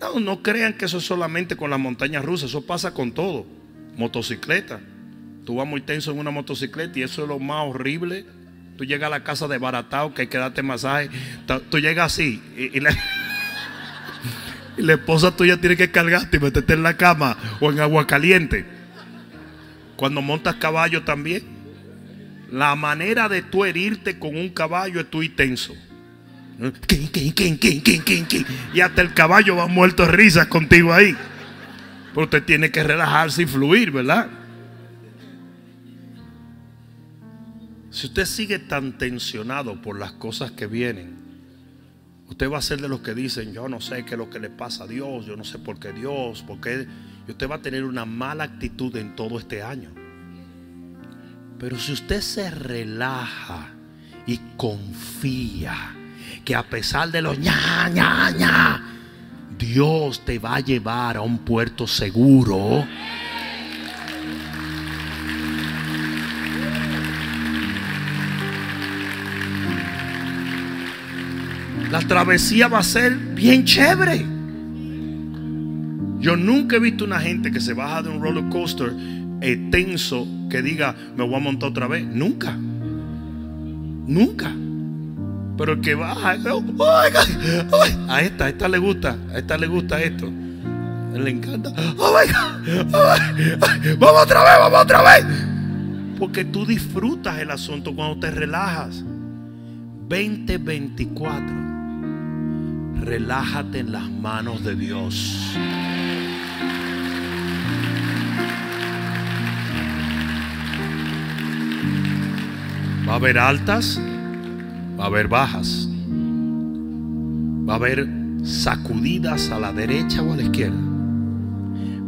No, no crean que eso es solamente con las montañas rusas, eso pasa con todo. Motocicleta. Tú vas muy tenso en una motocicleta y eso es lo más horrible. Tú llegas a la casa de que hay que darte masaje. Tú llegas así y, la, y la esposa tuya tiene que cargarte y meterte en la cama o en agua caliente. Cuando montas caballo también. La manera de tú herirte con un caballo es tú y tenso. Y hasta el caballo va muerto de risas contigo ahí. Pero usted tiene que relajarse y fluir, ¿verdad? Si usted sigue tan tensionado por las cosas que vienen, usted va a ser de los que dicen, yo no sé qué es lo que le pasa a Dios, yo no sé por qué Dios, por qué y usted va a tener una mala actitud en todo este año. Pero si usted se relaja y confía que a pesar de los ña, ña, ña, Dios te va a llevar a un puerto seguro. La travesía va a ser bien chévere. Yo nunca he visto una gente que se baja de un roller coaster eh, tenso que diga, me voy a montar otra vez. Nunca. Nunca. Pero el que baja, a esta, a esta le gusta, a esta le gusta esto. Le encanta. vamos otra vez, vamos otra vez. Porque tú disfrutas el asunto cuando te relajas. 2024. Relájate en las manos de Dios. Va a haber altas, va a haber bajas, va a haber sacudidas a la derecha o a la izquierda.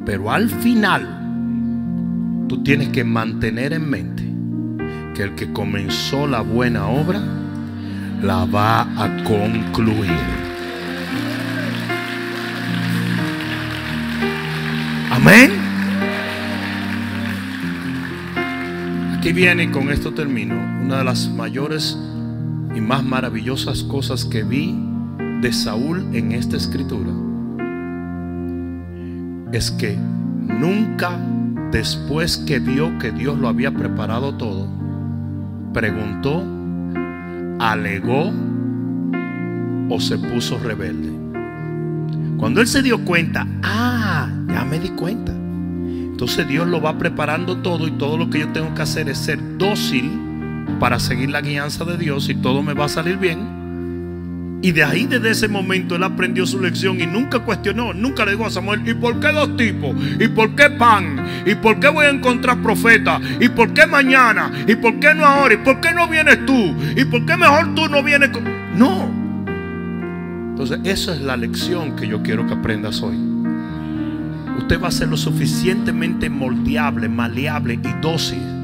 Pero al final, tú tienes que mantener en mente que el que comenzó la buena obra, la va a concluir. Amén. Aquí viene, y con esto termino, una de las mayores y más maravillosas cosas que vi de Saúl en esta escritura. Es que nunca después que vio que Dios lo había preparado todo, preguntó, alegó o se puso rebelde. Cuando él se dio cuenta, ah, ya me di cuenta. Entonces Dios lo va preparando todo y todo lo que yo tengo que hacer es ser dócil para seguir la guianza de Dios y todo me va a salir bien. Y de ahí, desde ese momento, él aprendió su lección y nunca cuestionó, nunca le dijo a Samuel, ¿y por qué dos tipos? ¿Y por qué pan? ¿Y por qué voy a encontrar profeta? ¿Y por qué mañana? ¿Y por qué no ahora? ¿Y por qué no vienes tú? ¿Y por qué mejor tú no vienes? No. Entonces, esa es la lección que yo quiero que aprendas hoy usted va a ser lo suficientemente moldeable, maleable y dócil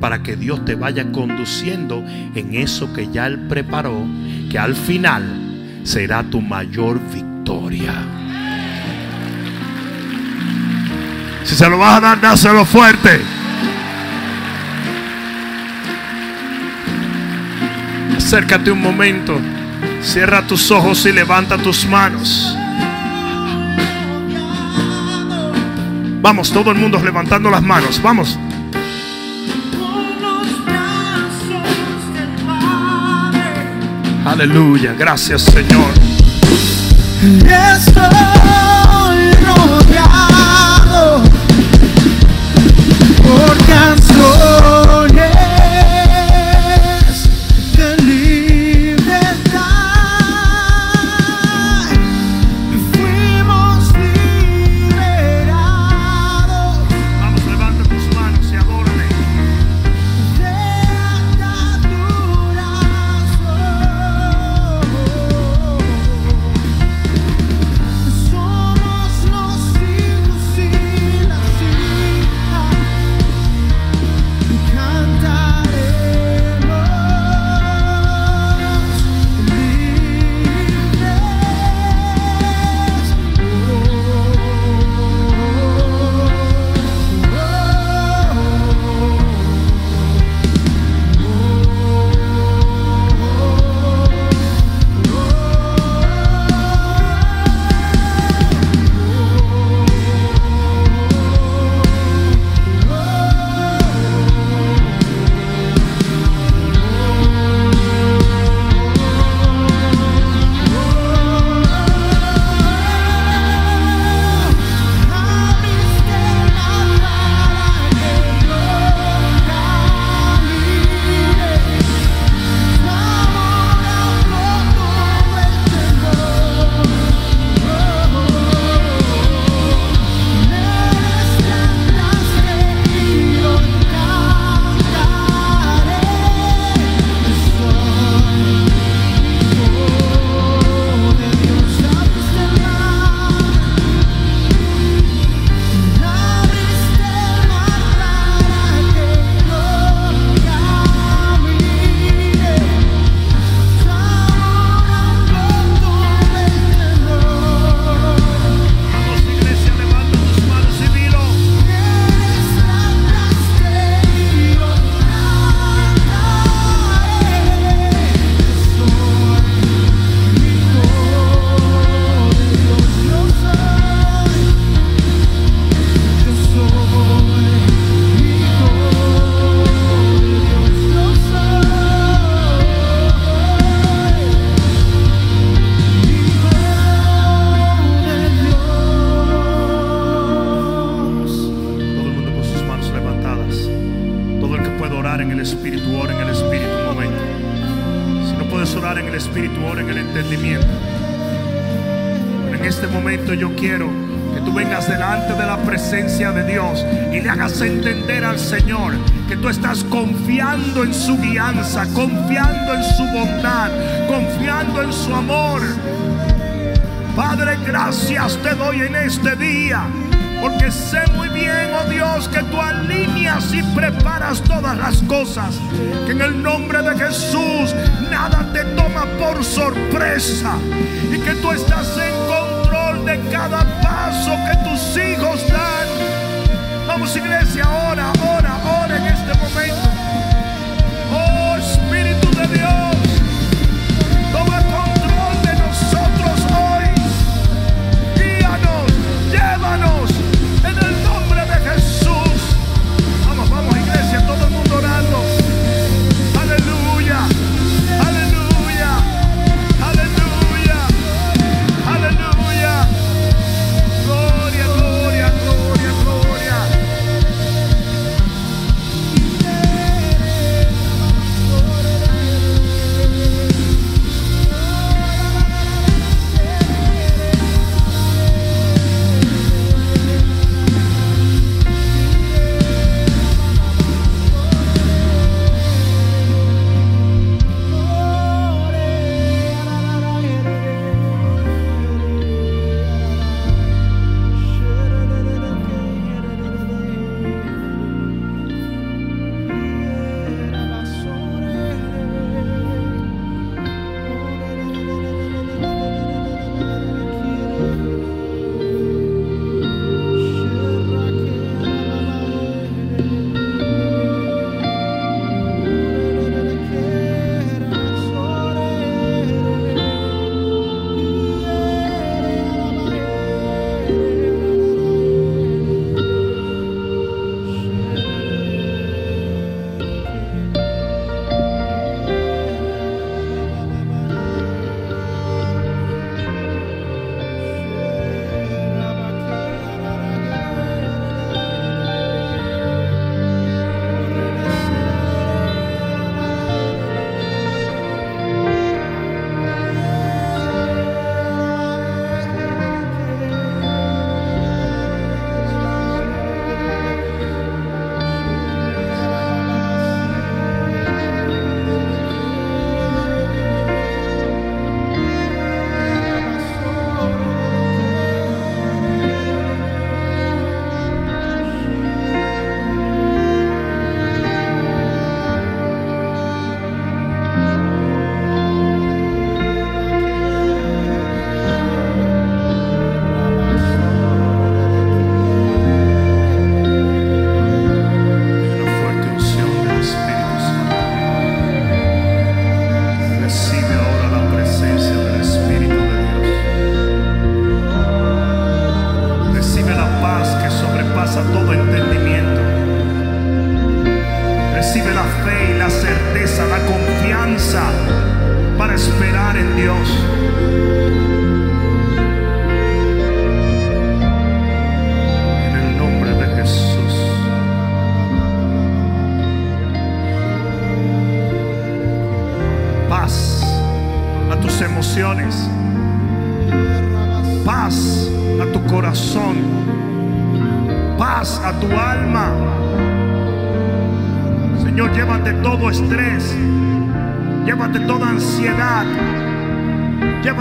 para que Dios te vaya conduciendo en eso que ya Él preparó, que al final será tu mayor victoria. Si se lo vas a dar, dáselo fuerte. Acércate un momento, cierra tus ojos y levanta tus manos. Vamos, todo el mundo levantando las manos. Vamos. Aleluya, gracias Señor.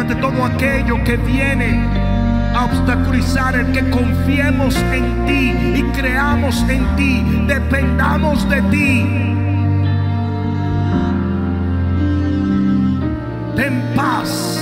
de todo aquello que viene a obstaculizar el que confiemos en ti y creamos en ti, dependamos de ti. Ten paz.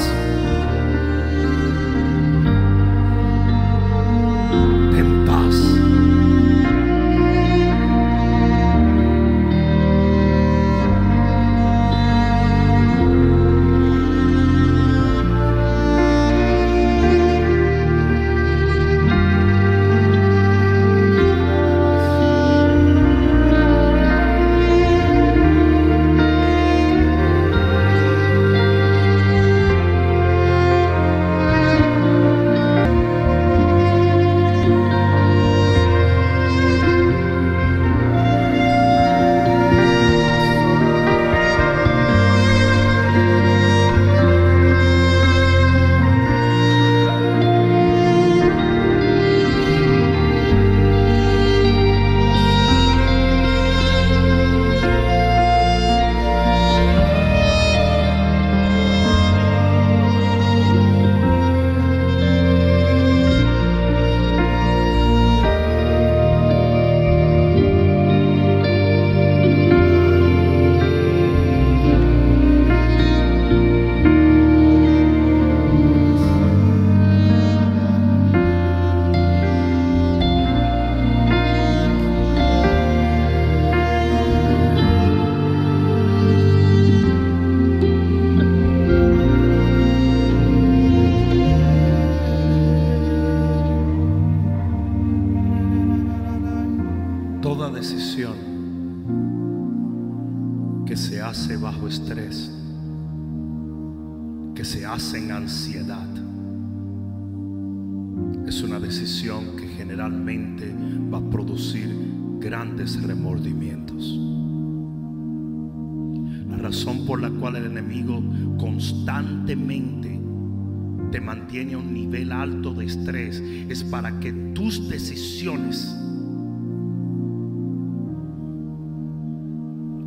Para que tus decisiones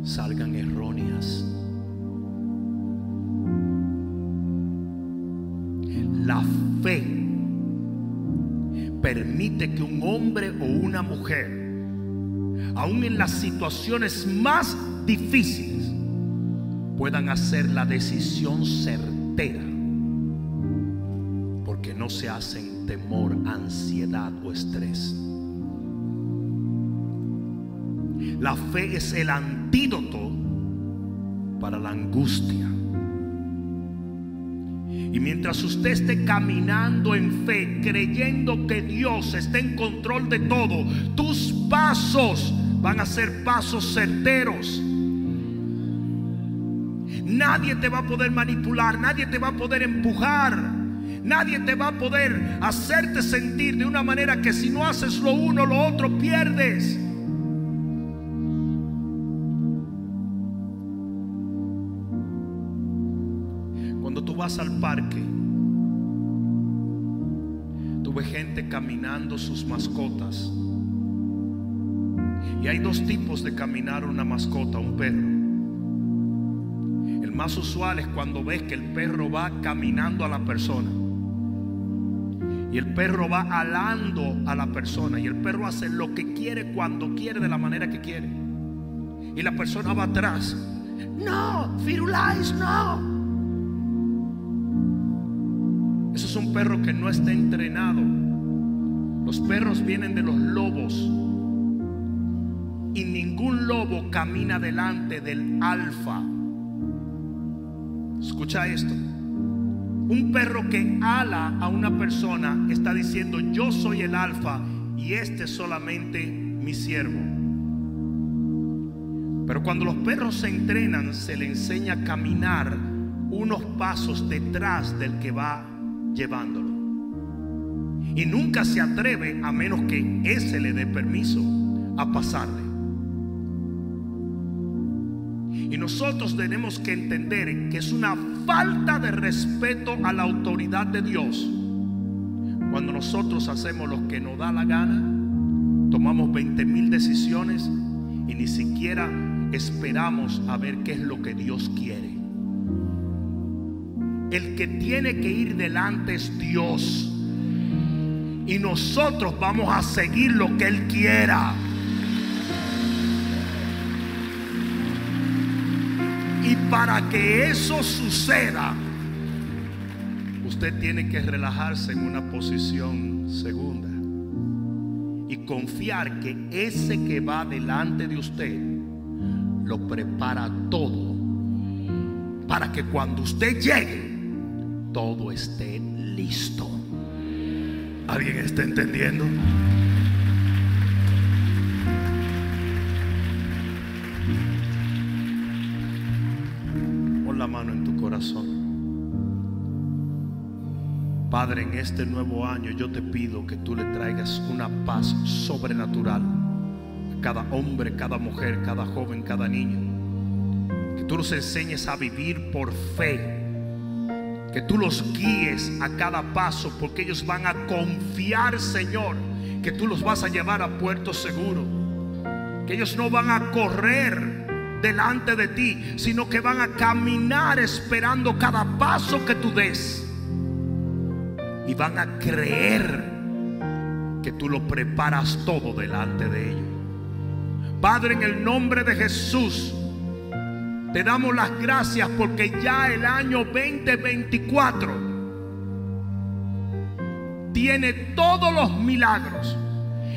salgan erróneas. La fe permite que un hombre o una mujer, aun en las situaciones más difíciles, puedan hacer la decisión certera. Porque no se hacen temor, ansiedad o estrés. La fe es el antídoto para la angustia. Y mientras usted esté caminando en fe, creyendo que Dios está en control de todo, tus pasos van a ser pasos certeros. Nadie te va a poder manipular, nadie te va a poder empujar, nadie te va a poder hacerte sentir de una manera que si no haces lo uno, lo otro pierdes. al parque, tuve gente caminando sus mascotas. Y hay dos tipos de caminar una mascota, un perro. El más usual es cuando ves que el perro va caminando a la persona. Y el perro va alando a la persona. Y el perro hace lo que quiere cuando quiere de la manera que quiere. Y la persona va atrás. No, Firulais, no. es un perro que no está entrenado. Los perros vienen de los lobos. Y ningún lobo camina delante del alfa. Escucha esto. Un perro que ala a una persona está diciendo, yo soy el alfa y este es solamente mi siervo. Pero cuando los perros se entrenan, se le enseña a caminar unos pasos detrás del que va llevándolo. Y nunca se atreve a menos que ese le dé permiso a pasarle. Y nosotros tenemos que entender que es una falta de respeto a la autoridad de Dios. Cuando nosotros hacemos lo que nos da la gana, tomamos 20 mil decisiones y ni siquiera esperamos a ver qué es lo que Dios quiere. El que tiene que ir delante es Dios. Y nosotros vamos a seguir lo que Él quiera. Y para que eso suceda, usted tiene que relajarse en una posición segunda y confiar que ese que va delante de usted lo prepara todo para que cuando usted llegue todo esté listo. ¿Alguien está entendiendo? La mano en tu corazón. Padre, en este nuevo año yo te pido que tú le traigas una paz sobrenatural a cada hombre, cada mujer, cada joven, cada niño. Que tú los enseñes a vivir por fe que tú los guíes a cada paso porque ellos van a confiar, Señor, que tú los vas a llevar a puerto seguro. Que ellos no van a correr delante de ti, sino que van a caminar esperando cada paso que tú des. Y van a creer que tú lo preparas todo delante de ellos. Padre, en el nombre de Jesús, te damos las gracias porque ya el año 2024 tiene todos los milagros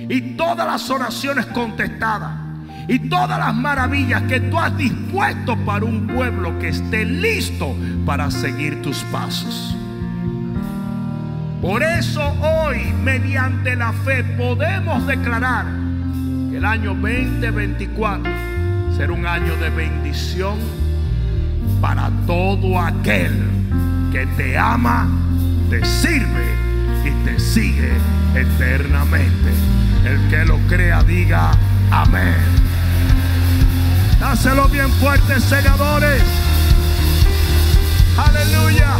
y todas las oraciones contestadas y todas las maravillas que tú has dispuesto para un pueblo que esté listo para seguir tus pasos. Por eso hoy, mediante la fe, podemos declarar que el año 2024 será un año de bendición para todo aquel que te ama, te sirve y te sigue eternamente. El que lo crea diga amén. Dáselo bien fuerte, segadores. Aleluya.